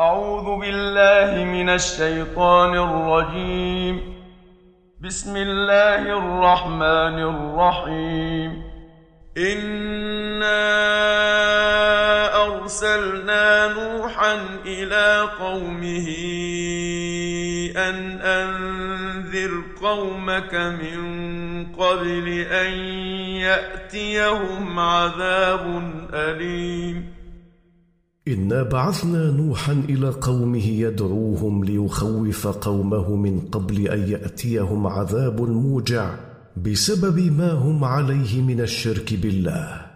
أعوذ بالله من الشيطان الرجيم. بسم الله الرحمن الرحيم. إنا أرسلنا نوحا إلى قومه أن أنذر قومك من قبل أن يأتيهم عذاب أليم. انا بعثنا نوحا إلى قومه يدعوهم ليخوف قومه من قبل ان ياتيهم عذاب موجع بسبب ما هم عليه من الشرك بالله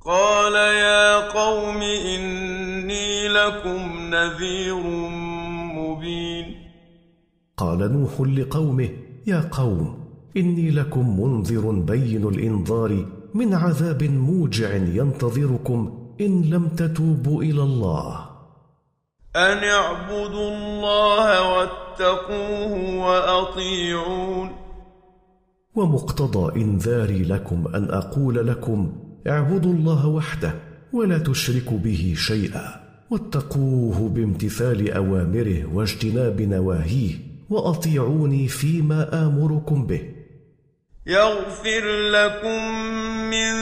قال يا قوم اني لكم نذير مبين قال نوح لقومه يا قوم اني لكم منذر بين الانذار من عذاب موجع ينتظركم إن لم تتوبوا إلى الله. أن اعبدوا الله واتقوه وأطيعون. ومقتضى انذاري لكم أن أقول لكم اعبدوا الله وحده ولا تشركوا به شيئا واتقوه بامتثال أوامره واجتناب نواهيه وأطيعوني فيما آمركم به. يغفر لكم من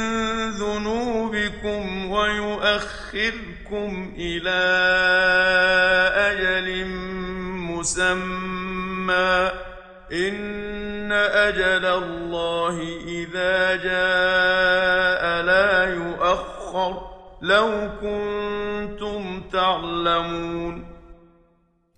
ذنوبكم ويؤخركم إلى أجل مسمى. إن أجل الله إذا جاء لا يؤخر. لو كنتم تعلمون.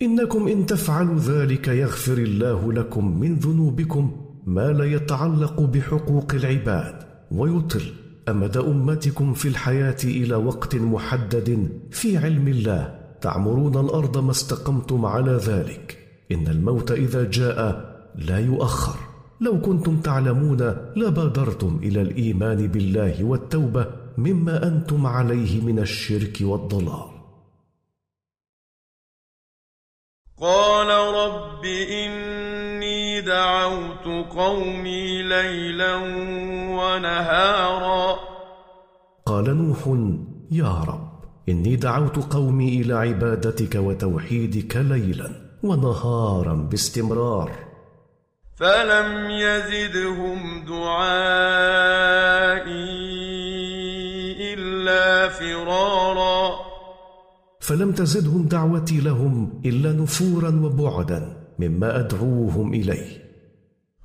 إنكم إن تفعلوا ذلك يغفر الله لكم من ذنوبكم ما لا يتعلق بحقوق العباد ويطل. أمد أمتكم في الحياة إلى وقت محدد في علم الله. تعمرون الأرض ما استقمتم على ذلك. إن الموت إذا جاء لا يؤخر. لو كنتم تعلمون لبادرتم إلى الإيمان بالله والتوبة مما أنتم عليه من الشرك والضلال. قال رب إني دعوت قومي ليلا ونهارا. قال نوح يا رب إني دعوت قومي إلى عبادتك وتوحيدك ليلا ونهارا باستمرار. فلم يزدهم دعائي إلا فرارا. فلم تزدهم دعوتي لهم إلا نفورا وبعدا مما أدعوهم إليه.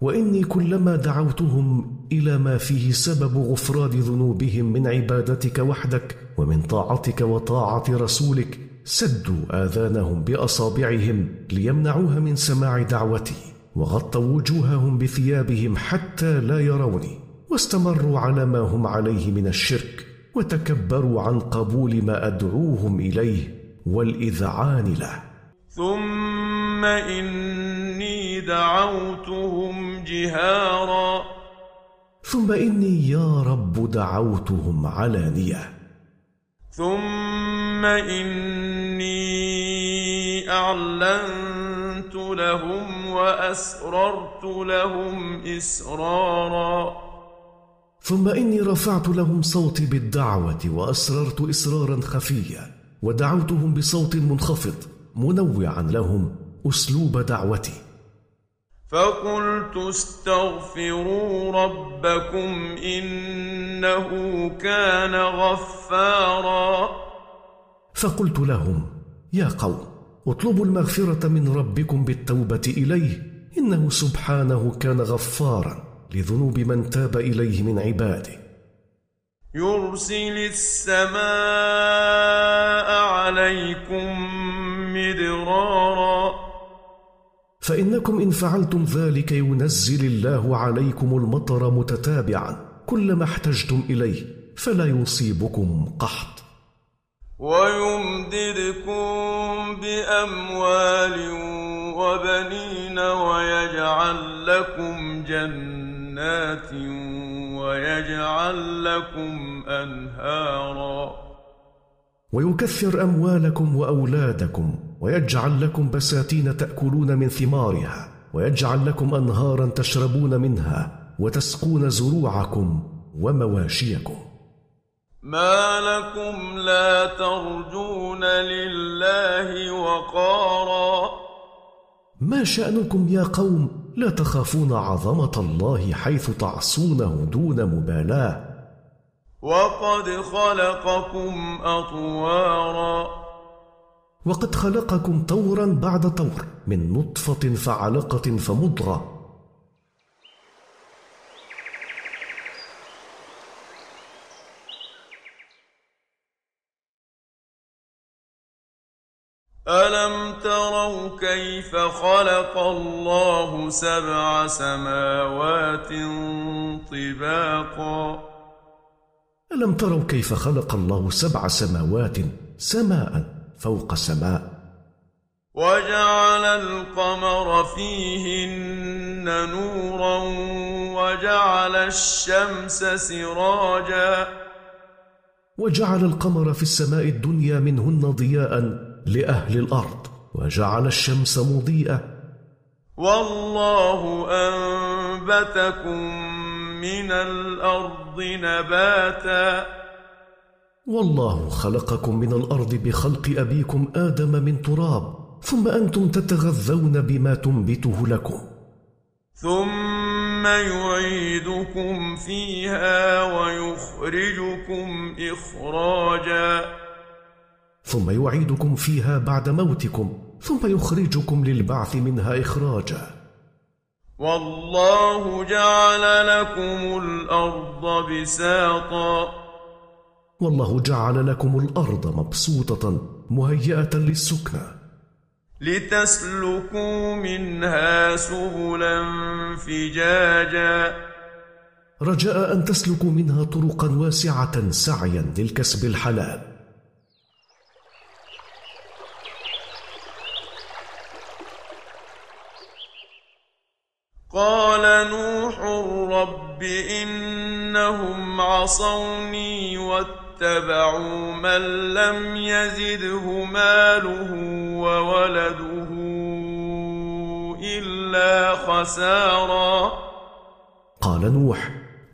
وإني كلما دعوتهم إلى ما فيه سبب غفران ذنوبهم من عبادتك وحدك ومن طاعتك وطاعة رسولك سدوا آذانهم بأصابعهم ليمنعوها من سماع دعوتي وغطوا وجوههم بثيابهم حتى لا يروني واستمروا على ما هم عليه من الشرك وتكبروا عن قبول ما أدعوهم إليه والإذعان له. ثم إني دعوتهم جهارا. ثم اني يا رب دعوتهم علانيه. ثم إني أعلنت لهم وأسررت لهم إسرارا. ثم اني رفعت لهم صوتي بالدعوه واسررت اسرارا خفيا. ودعوتهم بصوت منخفض. منوعا لهم أسلوب دعوتي فقلت استغفروا ربكم إنه كان غفارا. فقلت لهم يا قوم اطلبوا المغفرة من ربكم بالتوبة إليه إنه سبحانه كان غفارا لذنوب من تاب إليه من عباده. يرسل السماء عليكم مدرارا فإنكم إن فعلتم ذلك ينزل الله عليكم المطر متتابعا كلما احتجتم إليه فلا يصيبكم قحط. ويمددكم بأموال وبنين ويجعل لكم جنات ويجعل لكم أنهارا. ويكثر أموالكم وأولادكم ويجعل لكم بساتين تأكلون من ثمارها ويجعل لكم أنهارا تشربون منها وتسقون زروعكم ومواشيكم. ما لكم لا ترجون لله وقارا. ما شأنكم يا قوم؟ لا تخافون عظمة الله حيث تعصونه دون مبالاة. وقد خلقكم أطوارا. وقد خلقكم طورا بعد طور من نطفة فعلقة فمضغة. ألم تروا كيف خلق الله سبع سماوات طباقا؟ ألم تروا كيف خلق الله سبع سماوات سماء؟ فوق سماء وجعل القمر فيهن نورا وجعل الشمس سراجا. وجعل القمر في السماء الدنيا منهن ضياء لأهل الأرض وجعل الشمس مضيئة. والله أنبتكم من الأرض نباتا. والله خلقكم من الأرض بخلق أبيكم آدم من تراب ثم أنتم تتغذون بما تنبته لكم. ثم يعيدكم فيها ويخرجكم إخراجا. ثم يعيدكم فيها بعد موتكم ثم يخرجكم للبعث منها إخراجا. والله جعل لكم الأرض بساطا. والله جعل لكم الأرض مبسوطة مهيئة للسكنى لتسلكوا منها سبلا فجاجا. رجاء أن تسلكوا منها طرقا واسعة سعيا للكسب الحلال. قال نوح رب إنهم عصوني واتبعوا من لم يزده ماله وولده إلا خسارا. قال نوح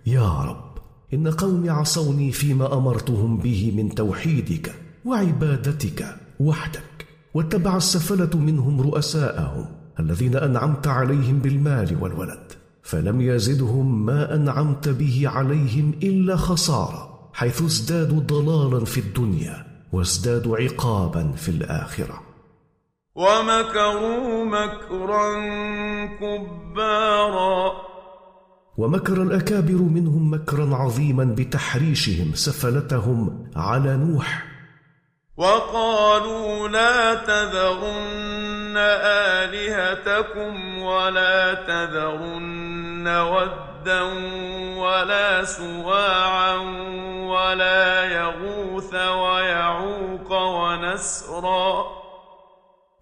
يا رب إن قومي عصوني فيما أمرتهم به من توحيدك وعبادتك وحدك واتبع السفلة منهم رؤساءهم الذين أنعمت عليهم بالمال والولد فلم يزدهم ما أنعمت به عليهم إلا خساره حيث ازدادوا ضلالا في الدنيا وازدادوا عقابا في الآخرة. ومكروا مكرا كبارا. ومكر الأكابر منهم مكرا عظيما بتحريشهم سفلتهم على نوح. وقالوا لا تذرن آلهتكم ولا تذرن ودا ولا سواعا ولا يغوث ويعوق ونسرا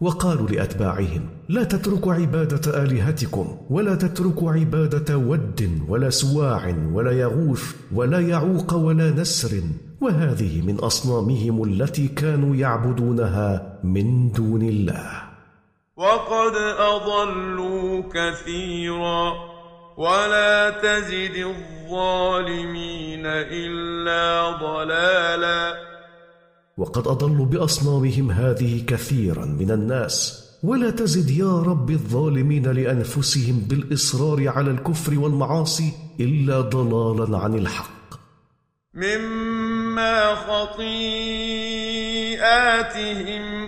وقالوا لأتباعهم لا تتركوا عبادة آلهتكم ولا تتركوا عبادة ود ولا سواع ولا يغوث ولا يعوق ولا نسر وهذه من أصنامهم التي كانوا يعبدونها من دون الله. وقد اضلوا كثيرا ولا تزد الظالمين إلا ضلالا. وقد أضلوا بأصنامهم هذه كثيرا من الناس. ولا تزد يا رب الظالمين لأنفسهم بالإصرار على الكفر والمعاصي إلا ضلالا عن الحق. مما خطيئاتهم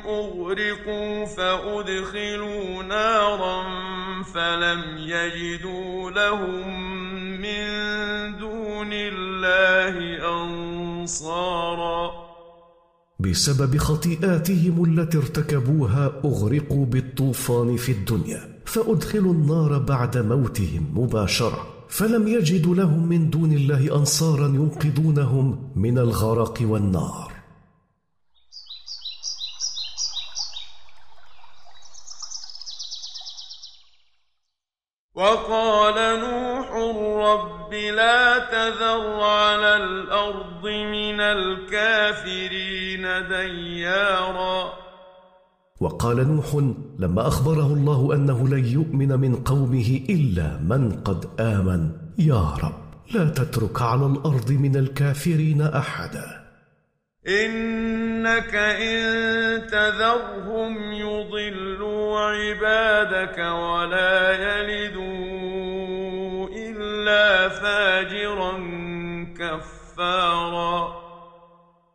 أغرقوا فأدخلوا نارا فلم يجدوا لهم من دون الله أنصارا. بسبب خطيئاتهم التي ارتكبوها أغرقوا بالطوفان في الدنيا فأدخلوا النار بعد موتهم مباشرة. فلم يجدوا لهم من دون الله أنصارا ينقذونهم من الغرق والنار. وقال نوح رب لا تذر على الأرض من الكافرين ديارا. وقال نوح لما أخبره الله أنه لن يؤمن من قومه إلا من قد آمن. يا رب لا تترك على الأرض من الكافرين أحدا. إنك إن تذرهم يضلوا عبادك ولا يلدوا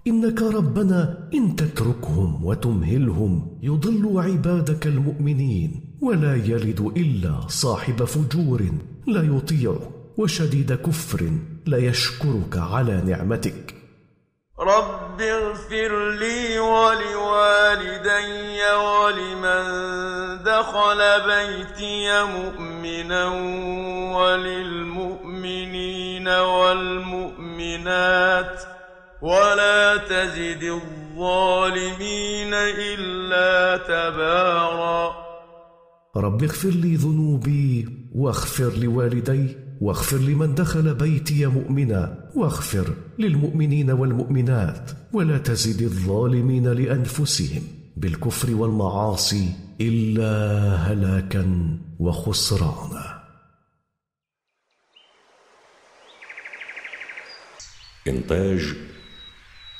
إنك ربنا إن تتركهم وتمهلهم يضلوا عبادك المؤمنين ولا يلد إلا صاحب فجور لا يطيعك وشديد كفر لا يشكرك على نعمتك. رب اغفر لي ولوالدي ولمن دخل بيتي مؤمنا وللمؤمنين والمؤمنات ولا تزد الظالمين إلا تبارا. رب اغفر لي ذنوبي واغفر لوالدي واغفر لمن دخل بيتي مؤمنا واغفر للمؤمنين والمؤمنات ولا تزد الظالمين لأنفسهم بالكفر والمعاصي إلا هلاكا وخسرانا. إنتاج